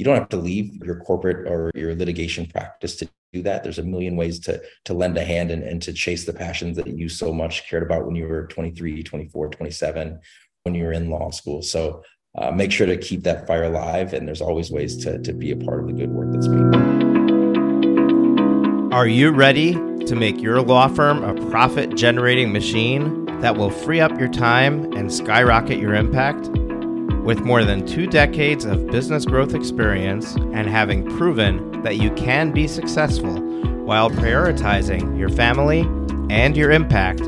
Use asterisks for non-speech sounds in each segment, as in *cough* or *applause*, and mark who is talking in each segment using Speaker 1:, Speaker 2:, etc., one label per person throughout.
Speaker 1: you don't have to leave your corporate or your litigation practice to do that. There's a million ways to to lend a hand and, and to chase the passions that you so much cared about when you were 23, 24, 27, when you were in law school. So uh, make sure to keep that fire alive. And there's always ways to, to be a part of the good work that's being done.
Speaker 2: Are you ready to make your law firm a profit generating machine that will free up your time and skyrocket your impact? With more than two decades of business growth experience and having proven that you can be successful while prioritizing your family and your impact,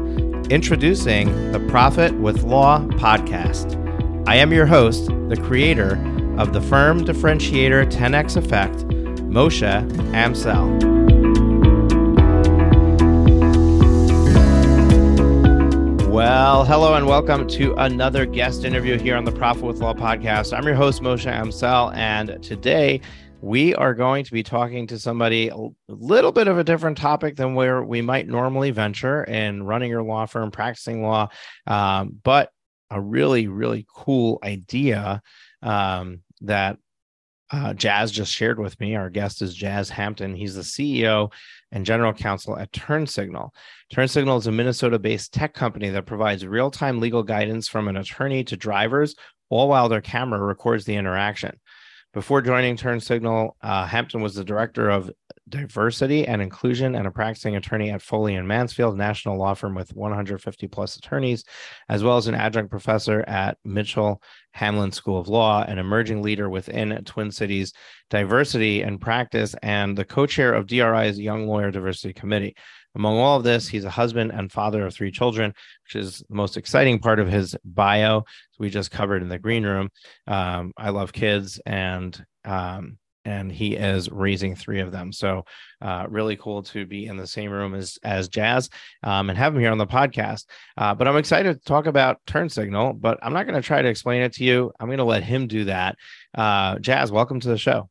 Speaker 2: introducing the Profit with Law podcast. I am your host, the creator of the firm differentiator 10x effect, Moshe Amsel. Well, hello and welcome to another guest interview here on the Profit with Law podcast. I'm your host, Moshe Amsel, and today we are going to be talking to somebody a little bit of a different topic than where we might normally venture in running your law firm, practicing law, um, but a really, really cool idea um, that uh, Jazz just shared with me. Our guest is Jazz Hampton. He's the CEO and general counsel at Turn Signl. TurnSignal is a Minnesota based tech company that provides real time legal guidance from an attorney to drivers, all while their camera records the interaction. Before joining Turn Signl, uh, Hampton was the director of diversity and inclusion and a practicing attorney at Foley and Mansfield, national law firm with 150 plus attorneys, as well as an adjunct professor at Mitchell Hamline School of Law, an emerging leader within Twin Cities diversity and practice, and the co chair of DRI's Young Lawyer Diversity Committee. Among all of this, he's a husband and father of three children, which is the most exciting part of his bio. We just covered in the green room. Um, I love kids, and um, and he is raising three of them. So uh, really cool to be in the same room as as Jazz um, and have him here on the podcast. Uh, but I'm excited to talk about Turn Signl, but I'm not going to try to explain it to you. I'm going to let him do that. Uh, Jazz, welcome to the show.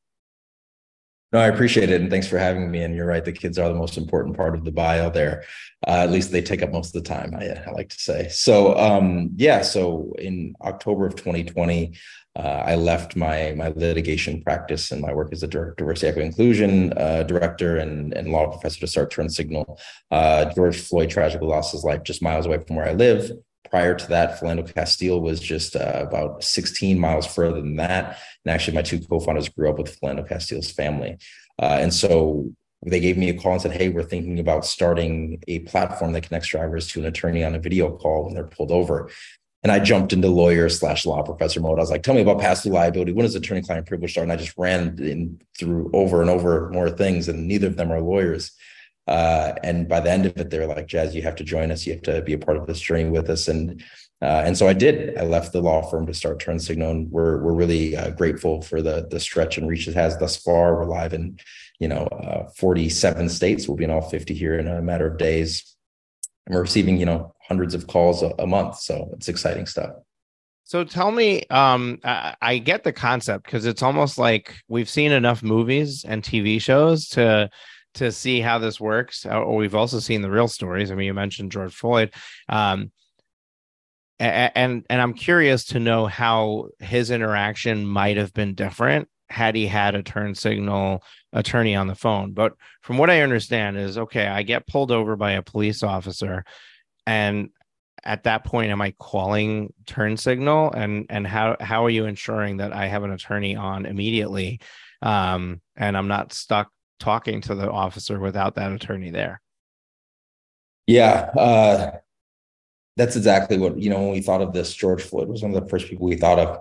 Speaker 1: No, I appreciate it, and thanks for having me. And you're right; the kids are the most important part of the bio. There, uh, at least they take up most of the time. I, I like to say. So, um, yeah. So in October of 2020, uh, I left my my litigation practice and my work as a diversity equity inclusion uh, director and, and law professor to start Turn Signl. Uh, George Floyd tragically lost his life just miles away from where I live. Prior to that, Philando Castile was just uh, about 16 miles further than that. And actually, my two co-founders grew up with Philando Castile's family, uh, and so they gave me a call and said, "Hey, we're thinking about starting a platform that connects drivers to an attorney on a video call when they're pulled over." And I jumped into lawyer slash law professor mode. I was like, tell me about pass-through liability. When does attorney client privilege start? And I just ran in through over and over more things, and neither of them are lawyers. Uh, and by the end of it, they were like, Jazz, you have to join us. You have to be a part of this journey with us. And uh, and so I did. I left the law firm to start Turn Signl, and we're we're really uh, grateful for the the stretch and reach it has thus far. We're live in you know uh, 47 states. We'll be in all 50 here in a matter of days. And we're receiving you know hundreds of calls a, a month. So it's exciting stuff.
Speaker 2: So tell me, um, I, I get the concept because it's almost like we've seen enough movies and TV shows to to see how this works. Uh, we've also seen the real stories. I mean, you mentioned George Floyd, um, and, and I'm curious to know how his interaction might have been different had he had a Turn Signl attorney on the phone. But from what I understand is okay, I get pulled over by a police officer and at that point am i calling Turn Signl and and how how are you ensuring that i have an attorney on immediately um and i'm not stuck talking to the officer without that attorney there.
Speaker 1: Yeah uh that's exactly what you know when we thought of this george floyd was one of the first people we thought of.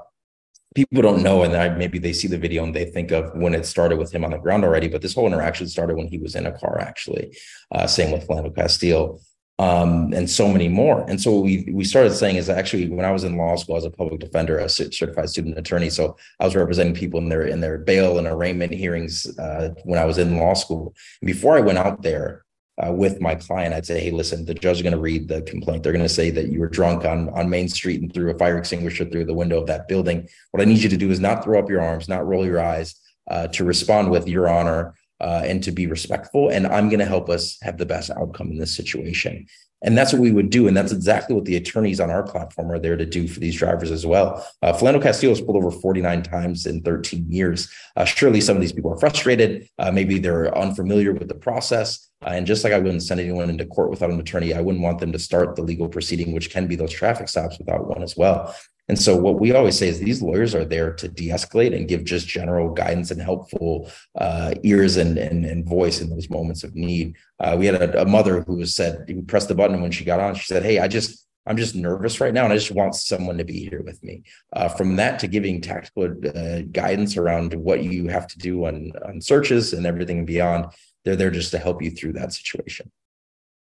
Speaker 1: People don't know and I, maybe they see the video and they think of when it started with him on the ground already but this whole interaction started when he was in a car actually uh, same with Philando Castile um, and so many more. And so we we started saying is actually when I was in law school as a public defender, a certified student attorney, so I was representing people in their in their bail and arraignment hearings uh, when I was in law school. And before I went out there uh, with my client, I'd say, hey, listen, the judge is going to read the complaint. They're going to say that you were drunk on on Main Street and threw a fire extinguisher through the window of that building. What I need you to do is not throw up your arms, not roll your eyes, uh, to respond with your honor uh, and to be respectful. And I'm going to help us have the best outcome in this situation. And that's what we would do. And that's exactly what the attorneys on our platform are there to do for these drivers as well. Uh, Philando Castile was pulled over 49 times in 13 years. Uh, surely some of these people are frustrated. Uh, maybe they're unfamiliar with the process. Uh, and just like I wouldn't send anyone into court without an attorney, I wouldn't want them to start the legal proceeding, which can be those traffic stops without one as well. And so, what we always say is these lawyers are there to de-escalate and give just general guidance and helpful uh, ears and, and, and voice in those moments of need. Uh, we had a, a, mother who said who pressed the button when she got on. She said, "Hey, I just I'm just nervous right now, and I just want someone to be here with me." Uh, from that to giving tactical uh, guidance around what you have to do on on searches and everything beyond, they're there just to help you through that situation.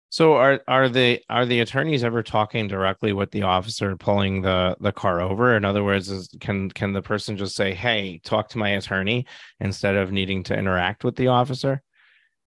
Speaker 2: So are are the are the attorneys ever talking directly with the officer pulling the the car over? In other words, is, can can the person just say, "Hey, talk to my attorney," instead of needing to interact with the officer?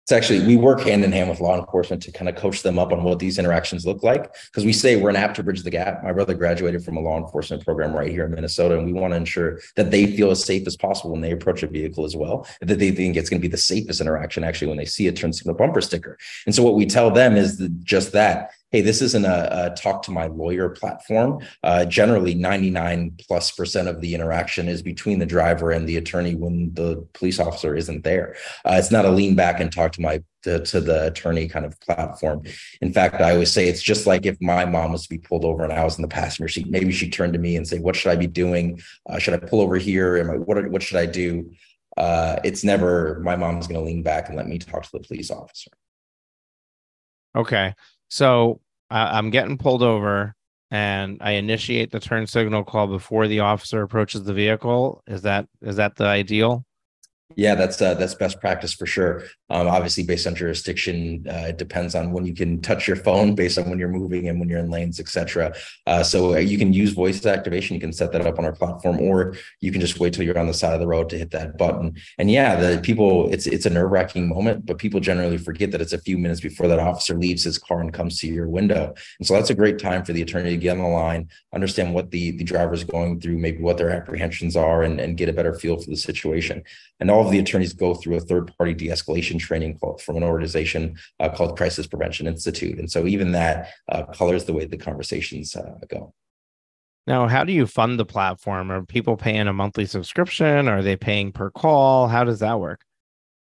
Speaker 1: It's actually we work hand in hand with law enforcement to kind of coach them up on what these interactions look like. Because we say we're an app to bridge the gap. My brother graduated from a law enforcement program right here in minnesota and we want to ensure that they feel as safe as possible when they approach a vehicle as well that they think it's going to be the safest interaction actually when they see a Turn Signl bumper sticker. And so what we tell them is just that hey, this isn't a, a talk to my lawyer platform. Uh, generally, 99 plus percent of the interaction is between the driver and the attorney when the police officer isn't there. Uh, it's not a lean back and talk to my to, the attorney kind of platform. In fact, I always say it's just like if my mom was to be pulled over and I was in the passenger seat. Maybe she'd turn to me and say, "What should I be doing? Uh, should I pull over here? Am I what? What should I do?" Uh, it's never my mom's going to lean back and let me talk to the police officer.
Speaker 2: Okay, so I'm getting pulled over and I initiate the Turn Signl call before the officer approaches the vehicle. Is that is that the ideal?
Speaker 1: Yeah, that's uh, that's best practice for sure. Um, obviously, based on jurisdiction, uh, it depends on when you can touch your phone, based on when you're moving and when you're in lanes, etc. Uh, so uh, you can use voice activation. You can set that up on our platform, or you can just wait till you're on the side of the road to hit that button. And yeah, the people, it's it's a nerve wracking moment, but people generally forget that it's a few minutes before that officer leaves his car and comes to your window. And so that's a great time for the attorney to get on the line, understand what the the driver is going through, maybe what their apprehensions are, and and get a better feel for the situation. And all of the attorneys go through a third party de escalation training called, from an organization uh, called Crisis Prevention Institute. And so even that uh, colors the way the conversations uh, go.
Speaker 2: Now, how do you fund the platform? Are people paying a monthly subscription? Are they paying per call? How does that work?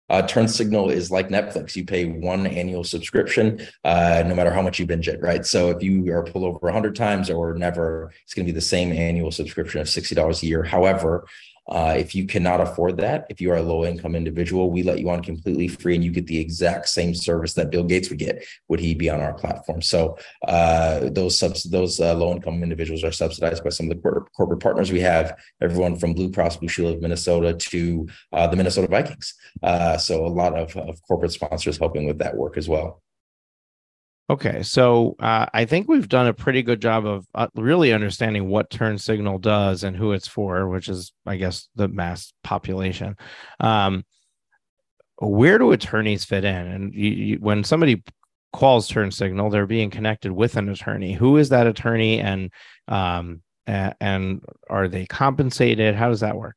Speaker 1: Uh, Turn Signl is like Netflix. You pay one annual subscription, uh, no matter how much you binge it, right? So if you are pulled over 100 times or never, it's going to be the same annual subscription of $60 a year. However, uh, if you cannot afford that, if you are a low income individual, we let you on completely free and you get the exact same service that Bill Gates would get would he be on our platform. So uh, those subs- those uh, low income individuals are subsidized by some of the corporate, corporate partners we have, everyone from Blue Cross Blue Shield of Minnesota to uh, the Minnesota Vikings. Uh, so a lot of, of corporate sponsors helping with that work as well.
Speaker 2: Okay, so uh, I think we've done a pretty good job of uh, really understanding what Turn Signl does and who it's for, which is, I guess, the mass population. Um, where do attorneys fit in? And you, you, when somebody calls Turn Signl, they're being connected with an attorney. Who is that attorney, and um, and are they compensated? How does that work?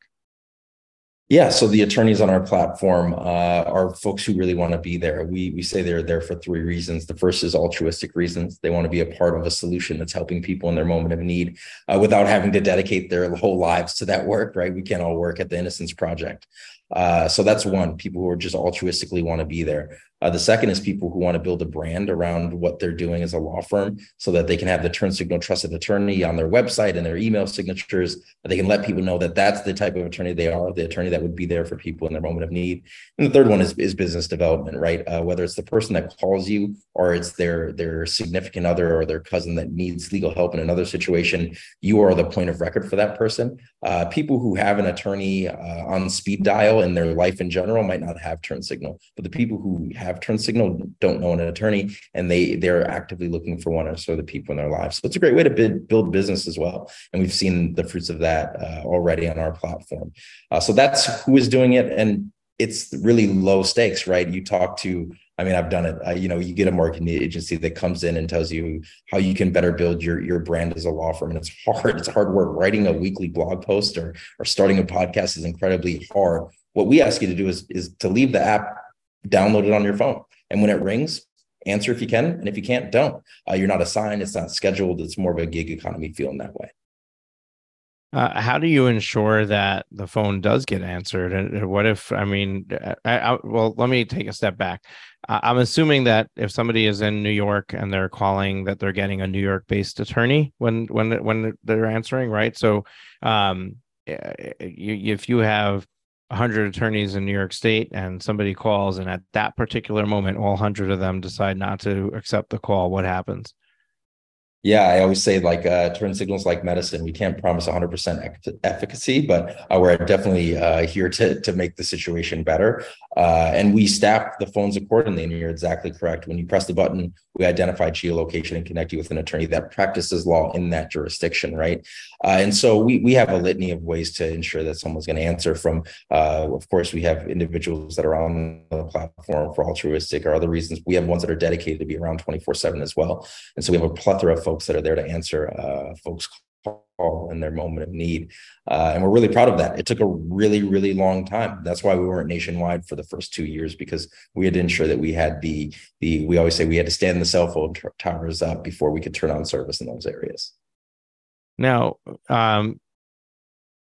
Speaker 1: Yeah, so the attorneys on our platform uh, are folks who really want to be there. We we say they're there for three reasons. The first is altruistic reasons. They want to be a part of a solution that's helping people in their moment of need uh, without having to dedicate their whole lives to that work. Right? We can't all work at the Innocence Project. Uh, so that's one. People who are just altruistically want to be there. Uh, the second is people who want to build a brand around what they're doing as a law firm so that they can have the Turn Signl trusted attorney on their website and their email signatures. They can let people know that that's the type of attorney they are, the attorney that would be there for people in their moment of need. And the third one is, is business development, right? Uh, whether it's the person that calls you or it's their, their significant other or their cousin that needs legal help in another situation, you are the point of record for that person. Uh, people who have an attorney uh, on speed dial in their life in general might not have Turn Signl, but the people who have Turn Signl don't know an attorney and they they're actively looking for one or so the people in their lives so it's a great way to build, build business as well and we've seen the fruits of that uh, already on our platform uh, so that's who is doing it and it's really low stakes right you talk to I mean, I've done it. I, you know, you get a marketing agency that comes in and tells you how you can better build your your brand as a law firm, and it's hard. It's hard work. Writing a weekly blog post or or starting a podcast is incredibly hard. What we ask you to do is is to leave the app downloaded on your phone. And when it rings, answer if you can. And if you can't, don't. Uh, you're not assigned, it's not scheduled. It's more of a gig economy feel in that way.
Speaker 2: Uh, how do you ensure that the phone does get answered? And what if, I mean, I, I, well, let me take a step back. I'm assuming that if somebody is in New York and they're calling, that they're getting a New York-based attorney when when when they're answering, right? So, um, if you have 100 attorneys in New York State and somebody calls, and at that particular moment, all 100 of them decide not to accept the call, what happens?
Speaker 1: Yeah, I always say like uh, turn signals like medicine. We can't promise 100% efficacy, but uh, we're definitely uh, here to to make the situation better. Uh, and we staff the phones accordingly. And you're exactly correct. When you press the button, we identify geolocation and connect you with an attorney that practices law in that jurisdiction, right? Uh, and so we we have a litany of ways to ensure that someone's going to answer. From uh, of course, we have individuals that are on the platform for altruistic or other reasons. We have ones that are dedicated to be around 24 seven as well. And so we have a plethora of folks that are there to answer uh, folks call in their moment of need. Uh, and we're really proud of that. It took a really, really long time. That's why we weren't nationwide for the first two years because we had to ensure that we had the the. We always say we had to stand the cell phone towers up before we could turn on service in those areas.
Speaker 2: Now, um,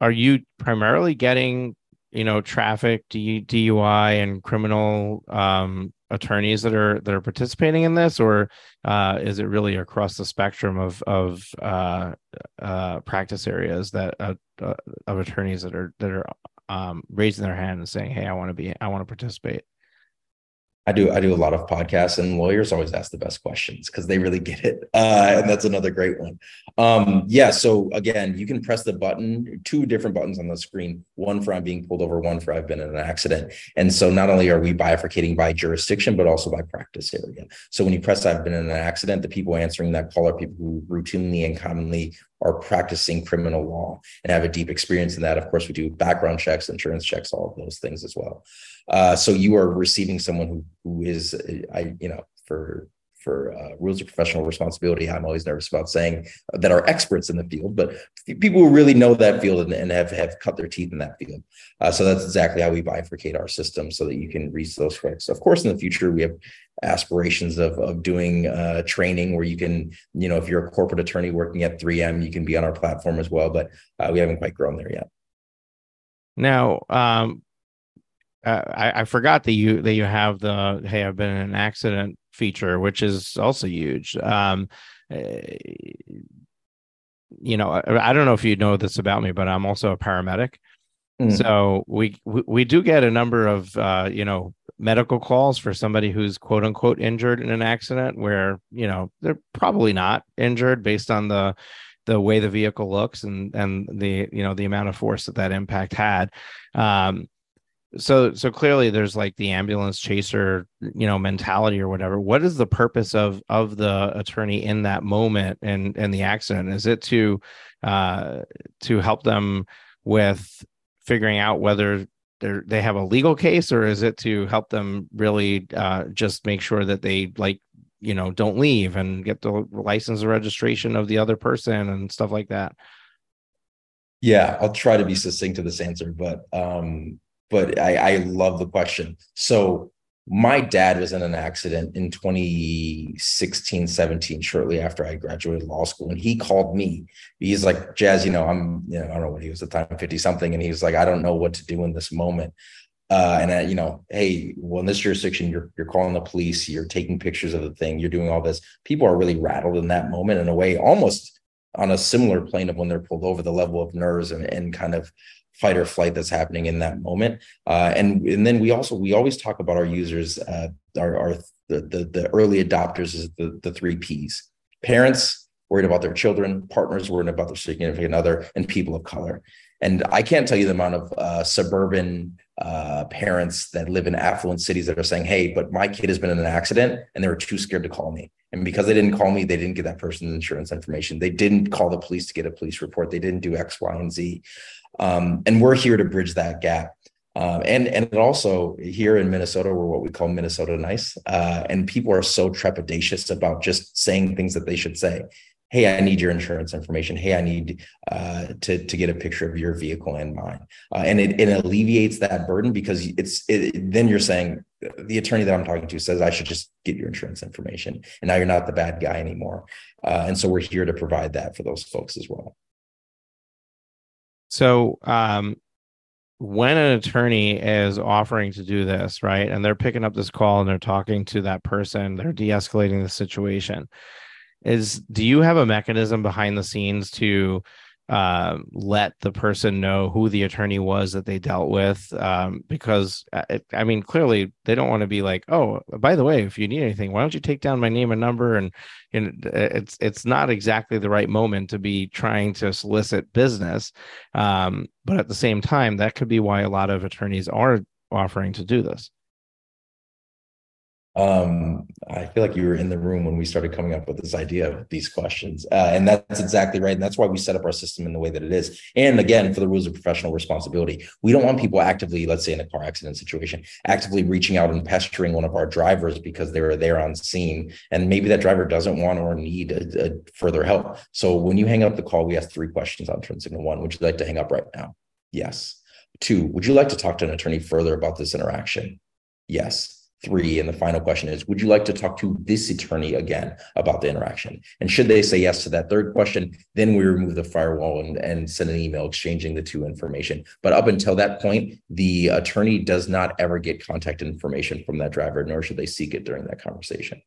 Speaker 2: are you primarily getting you know traffic, DUI, and criminal um, attorneys that are that are participating in this, or uh, is it really across the spectrum of of uh, uh, practice areas that uh, uh, of attorneys that are that are um, raising their hand and saying, "Hey, I want to be, I want to participate."
Speaker 1: I do I do a lot of podcasts and lawyers always ask the best questions because they really get it. Uh, and that's another great one. Um, yeah, so again, you can press the button, two different buttons on the screen, one for I'm being pulled over, one for I've been in an accident. And so not only are we bifurcating by jurisdiction, but also by practice area. So when you press I've been in an accident, the people answering that call are people who routinely and commonly are practicing criminal law and have a deep experience in that. Of course, we do background checks, insurance checks, all of those things as well. Uh, so you are receiving someone who who is, I you know, for for uh, rules of professional responsibility, I'm always nervous about saying that are experts in the field, but people who really know that field and, and have have cut their teeth in that field. Uh, so that's exactly how we bifurcate our system so that you can reach those folks. Of course, in the future, we have aspirations of of doing uh, training where you can, you know, if you're a corporate attorney working at 3M, you can be on our platform as well. But uh, we haven't quite grown there yet.
Speaker 2: Now, um, uh, I, I, forgot that you that you have the hey I've been in an accident feature, which is also huge. Um, eh, you know, I, I, don't know if you know this about me, but I'm also a paramedic. Mm. So we, we, we do get a number of uh, you know medical calls for somebody who's quote unquote injured in an accident where you know they're probably not injured based on the the way the vehicle looks and and the you know the amount of force that that impact had. Um, so so clearly there's like the ambulance chaser you know mentality or whatever. What is the purpose of of the attorney in that moment and and the accident? Is it to uh to help them with figuring out whether they they have a legal case or is it to help them really uh just make sure that they like you know don't leave and get the license or registration of the other person and stuff like that?
Speaker 1: Yeah i'll try to be succinct to this answer but um but I, I love the question. So my dad was in an accident in 2016 17 shortly after i graduated law school and he called me. He's like jazz you know i'm you know i don't know what he was at the time 50 something and he was like i don't know what to do in this moment. Uh, and uh, you know hey well in this jurisdiction you're you're calling the police you're taking pictures of the thing you're doing all this. People are really rattled in that moment in a way almost on a similar plane of when they're pulled over the level of nerves and, and kind of fight or flight that's happening in that moment. Uh, and and then we also we always talk about our users, uh, our, our the, the the early adopters is the the three P's: parents worried about their children, partners worried about their significant other, and people of color. And I can't tell you the amount of uh, suburban uh, parents that live in affluent cities that are saying, "Hey, but my kid has been in an accident, and they were too scared to call me." And because they didn't call me, they didn't get that person's insurance information. They didn't call the police to get a police report. They didn't do X, Y, and Z. Um, and we're here to bridge that gap. Um, and and also here in Minnesota, we're what we call Minnesota nice, uh, and people are so trepidatious about just saying things that they should say. hey i need your insurance information. Hey i need uh, to, to get a picture of your vehicle and mine. Uh, and it, it alleviates that burden because it's it, then you're saying the attorney that i'm talking to says i should just get your insurance information. And now you're not the bad guy anymore. Uh, and so we're here to provide that for those folks as well
Speaker 2: so um, when an attorney is offering to do this, right, and they're picking up this call and they're talking to that person, they're de-escalating the situation. Is do you have a mechanism behind the scenes to uh, let the person know who the attorney was that they dealt with um, because uh, it, i mean clearly they don't want to be like oh by the way if you need anything why don't you take down my name and number? And, and it's it's not exactly the right moment to be trying to solicit business um, but at the same time that could be why a lot of attorneys are offering to do this
Speaker 1: um, I feel like you were in the room when we started coming up with this idea of these questions. Uh, and that's exactly right. And that's why we set up our system in the way that it is. And again, for the rules of professional responsibility, we don't want people actively, let's say in a car accident situation, actively reaching out and pestering one of our drivers because they were there on scene. And maybe that driver doesn't want or need a, a further help. So when you hang up the call, we ask three questions on Turn Signl one. Would you like to hang up right now? Yes. Two, would you like to talk to an attorney further about this interaction? Yes three. And the final question is Would you like to talk to this attorney again about the interaction? And should they say yes to that third question, then we remove the firewall and, and send an email exchanging the two information. But up until that point, the attorney does not ever get contact information from that driver, nor should they seek it during that conversation.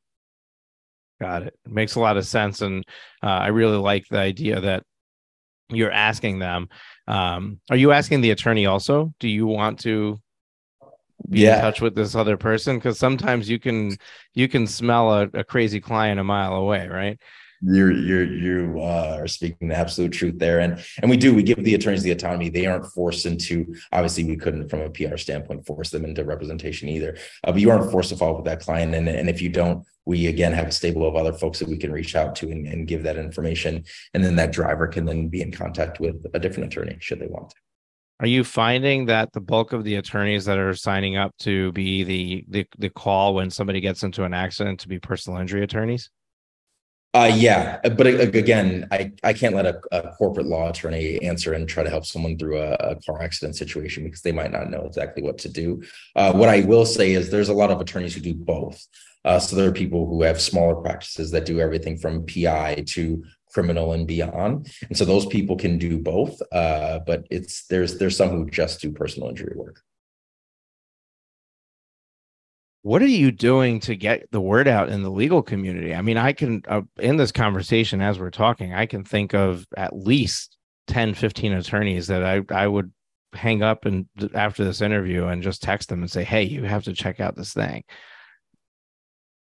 Speaker 2: Got it. makes a lot of sense. And uh, I really like the idea that you're asking them. Um, are you asking the attorney also? Do you want to be yeah. in touch with this other person because sometimes you can you can smell a, a, crazy client a mile away right?
Speaker 1: You're you're you uh, are speaking the absolute truth there. And and we do we give the attorneys the autonomy. They aren't forced into obviously we couldn't from a pr standpoint force them into representation either. Uh, but you aren't forced to follow up with that client. And, and if you don't we again have a stable of other folks that we can reach out to and, and give that information. And then that driver can then be in contact with a different attorney should they want to
Speaker 2: are you finding that the bulk of the attorneys that are signing up to be the the, the call when somebody gets into an accident to be personal injury attorneys?
Speaker 1: Uh, yeah, but again, I, I can't let a, a, corporate law attorney answer and try to help someone through a, a car accident situation because they might not know exactly what to do. Uh, what I will say is there's a lot of attorneys who do both. Uh, so there are people who have smaller practices that do everything from PI to criminal and beyond. And so those people can do both. Uh, but it's there's there's some who just do personal injury work.
Speaker 2: What are you doing to get the word out in the legal community? I mean, I can uh, in this conversation as we're talking, I can think of at least 10, 15 attorneys that I I would hang up and after this interview and just text them and say, "Hey, you have to check out this thing."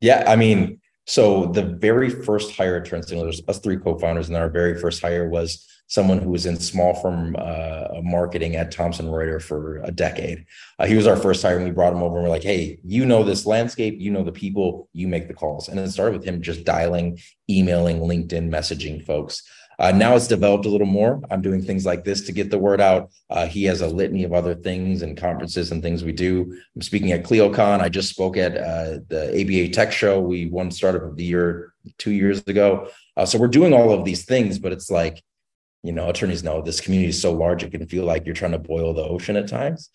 Speaker 1: Yeah, I mean, so the very first hire at Turn Signl, there's us three co-founders, and our very first hire was someone who was in small firm uh, marketing at Thomson Reuters for a decade. Uh, he was our first hire, and we brought him over, and we're like, "Hey, you know this landscape, you know the people, you make the calls." And it started with him just dialing, emailing, LinkedIn, messaging folks. Uh, now it's developed a little more. I'm doing things like this to get the word out. Uh, he has a litany of other things and conferences and things we do. I'm speaking at ClioCon. I just spoke at uh, the ABA Tech Show. We won startup of the year two years ago. Uh, so we're doing all of these things, but it's like, you know, attorneys know this community is so large, it can feel like you're trying to boil the ocean at times.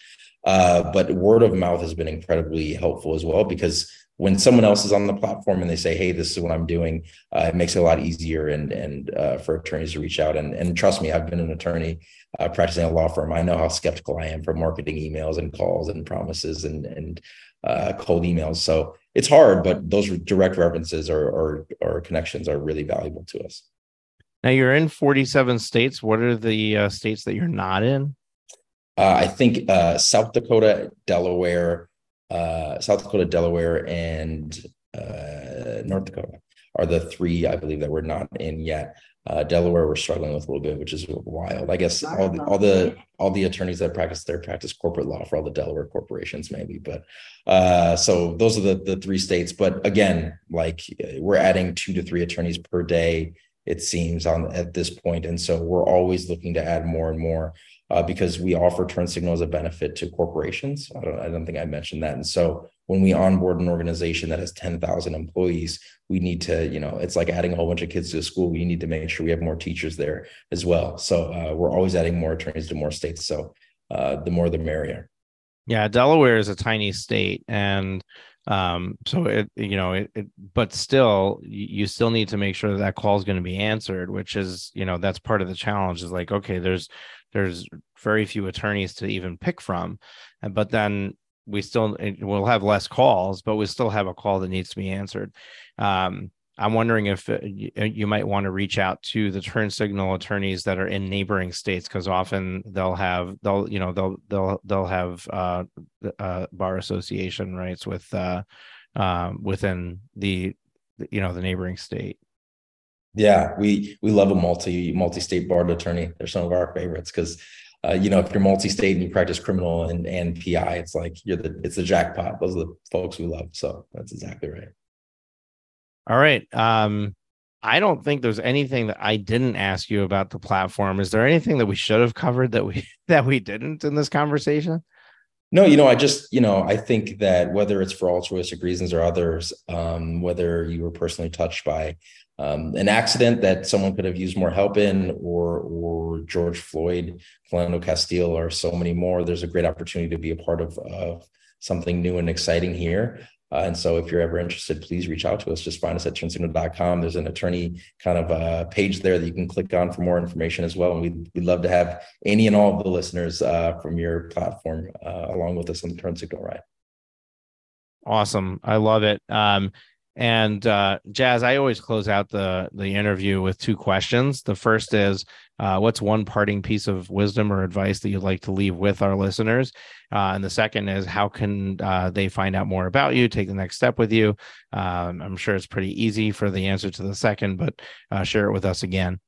Speaker 1: Uh, but word of mouth has been incredibly helpful as well because when someone else is on the platform and they say, "Hey, this is what I'm doing," uh, it makes it a lot easier and and uh, for attorneys to reach out. And and trust me, I've been an attorney uh, practicing a law firm. I know how skeptical I am for marketing emails and calls and promises and and uh, cold emails. So it's hard, but those direct references or, or or connections are really valuable to us.
Speaker 2: Now you're in 47 states. What are the uh, states that you're not in?
Speaker 1: Uh, I think South Dakota, Delaware uh, South Dakota, Delaware, and uh, North Dakota are the three I believe that we're not in yet. Uh, Delaware we're struggling with a little bit, which is wild. I guess all the all the all the attorneys that practice there practice corporate law for all the Delaware corporations, maybe. But uh, so those are the the three states. But again, like we're adding two to three attorneys per day it seems on at this point and so we're always looking to add more and more uh, because we offer Turn Signl as a benefit to corporations. I don't, I don't think i mentioned that. And so when we onboard an organization that has 10,000 employees we need to you know it's like adding a whole bunch of kids to a school. We need to make sure we have more teachers there as well. So uh, we're always adding more attorneys to more states. So uh, the more the merrier.
Speaker 2: Yeah delaware is a tiny state and um, so it, you know, it, it, but still, you still need to make sure that that call is going to be answered, which is, you know, that's part of the challenge is like, okay, there's, there's very few attorneys to even pick from, but then we still will have less calls, but we still have a call that needs to be answered. Um, I'm wondering if uh, uh, you might want to reach out to the Turn Signl attorneys that are in neighboring states because often they'll have they'll you know they'll they'll they'll have uh, uh bar association rights with uh, um, within the you know the neighboring state.
Speaker 1: Yeah, we we love a multi multi state bar attorney. They're some of our favorites because uh, you know, if you're multi-state and you practice criminal and, and PI, it's like you're the it's the jackpot. Those are the folks we love. So that's exactly right.
Speaker 2: All right. Um, I don't think there's anything that I didn't ask you about the platform. Is there anything that we should have covered that we *laughs* that we didn't in this conversation?
Speaker 1: No, you know, I just, you know, I think that whether it's for altruistic reasons or others, um, whether you were personally touched by um, an accident that someone could have used more help in, or or George Floyd, Philando Castile, or so many more, there's a great opportunity to be a part of, of something new and exciting here. Uh, and so if you're ever interested, please reach out to us. Just find us at turnsignl.com. There's an attorney kind of uh, page there that you can click on for more information as well. And we'd, we'd love to have any and all of the listeners uh, from your platform uh, along with us on the Turn Signl ride.
Speaker 2: Awesome. I love it. Um, and uh, Jazz, I always close out the the interview with two questions. The first is, uh, what's one parting piece of wisdom or advice that you'd like to leave with our listeners? Uh, and the second is, how can uh, they find out more about you, take the next step with you? Um, I'm sure it's pretty easy for the answer to the second, but uh, share it with us again.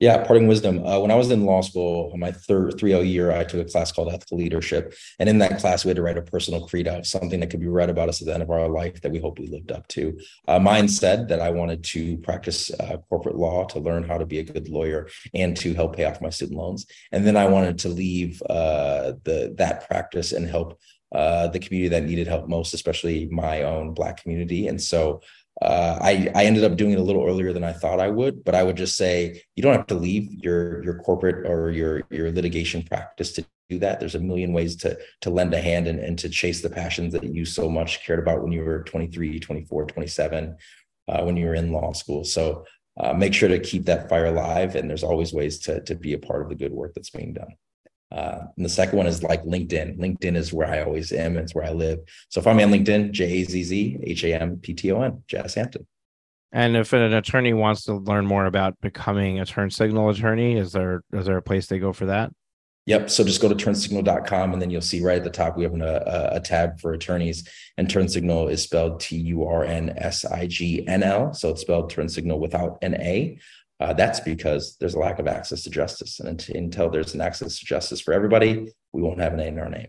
Speaker 1: Yeah, parting wisdom. Uh, when I was in law school, my third 3L year, I took a class called ethical leadership. And in that class, we had to write a personal credo, something that could be read about us at the end of our life that we hope we lived up to. Uh, mine said that I wanted to practice uh, corporate law to learn how to be a good lawyer and to help pay off my student loans. And then I wanted to leave uh, the that practice and help uh, the community that needed help most, especially my own Black community. And so uh, I I ended up doing it a little earlier than I thought I would, but I would just say you don't have to leave your your corporate or your your litigation practice to do that. There's a million ways to to lend a hand and, and to chase the passions that you so much cared about when you were 23, 24, 27, uh, when you were in law school. So uh, make sure to keep that fire alive, and there's always ways to to be a part of the good work that's being done. Uh, and the second one is like LinkedIn. LinkedIn is where I always am. It's where I live. So find me on LinkedIn, J A Z Z H A M P T O N, Jazz Hampton.
Speaker 2: And if an attorney wants to learn more about becoming a Turn Signl attorney, is there is there a place they go for that?
Speaker 1: Yep. So just go to turnsignl.com and then you'll see right at the top we have a, a, tab for attorneys. And Turn Signl is spelled T U R N S I G N L. So it's spelled turn signal without an A. Uh, that's because there's a lack of access to justice. And until there's an access to justice for everybody, we won't have an A in our name.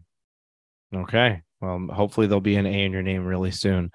Speaker 2: Okay. Well, hopefully there'll be an A in your name really soon.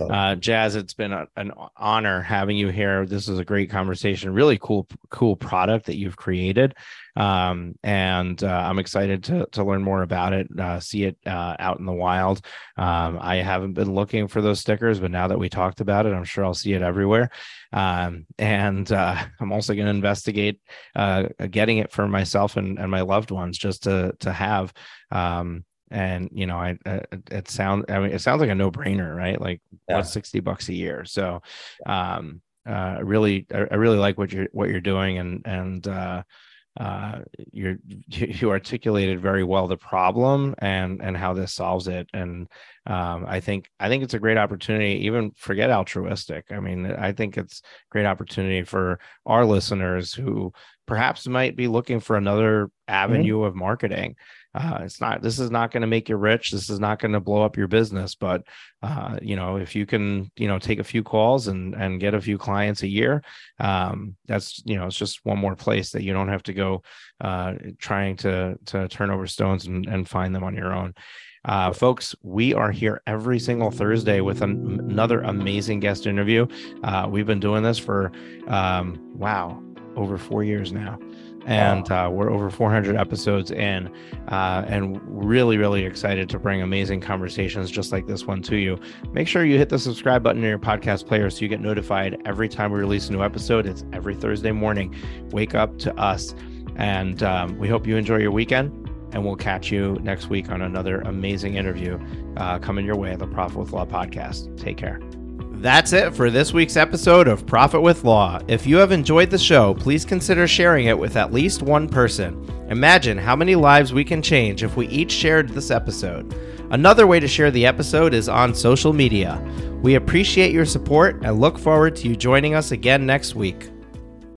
Speaker 2: Uh, Jazz, it's been a, an honor having you here. This is a great conversation. Really cool, cool product that you've created, um, and uh, I'm excited to to learn more about it, uh, see it uh, out in the wild. Um, I haven't been looking for those stickers, but now that we talked about it, I'm sure I'll see it everywhere. Um, and uh, *laughs* I'm also going to investigate uh, getting it for myself and, and my loved ones just to to have. Um, and you know i uh, it sounds i mean it sounds like a no-brainer right like yeah. what's 60 bucks a year so um uh really I, I, really like what you're what you're doing and and uh uh you're *laughs* you articulated very well the problem and and how this solves it and um i think i think it's a great opportunity even forget altruistic i mean i think it's a great opportunity for our listeners who perhaps might be looking for another mm-hmm. avenue mm-hmm. of marketing uh, it's not this is not going to make you rich this is not going to blow up your business but uh, you know if you can you know take a few calls and and get a few clients a year um, that's you know it's just one more place that you don't have to go uh, trying to to turn over stones and, and find them on your own Uh, folks, we are here every single Thursday with an, another amazing guest interview. Uh, we've been doing this for, um, wow, over four years now. And uh, we're over 400 episodes in, uh, and really, really excited to bring amazing conversations just like this one to you. Make sure you hit the subscribe button in your podcast player so you get notified every time we release a new episode. It's every Thursday morning. Wake up to us. And um, we hope you enjoy your weekend and we'll catch you next week on another amazing interview uh, coming your way on the Profit with Law podcast. Take care. That's it for this week's episode of Profit with Law. If you have enjoyed the show, please consider sharing it with at least one person. Imagine how many lives we can change if we each shared this episode. Another way to share the episode is on social media. We appreciate your support and look forward to you joining us again next week.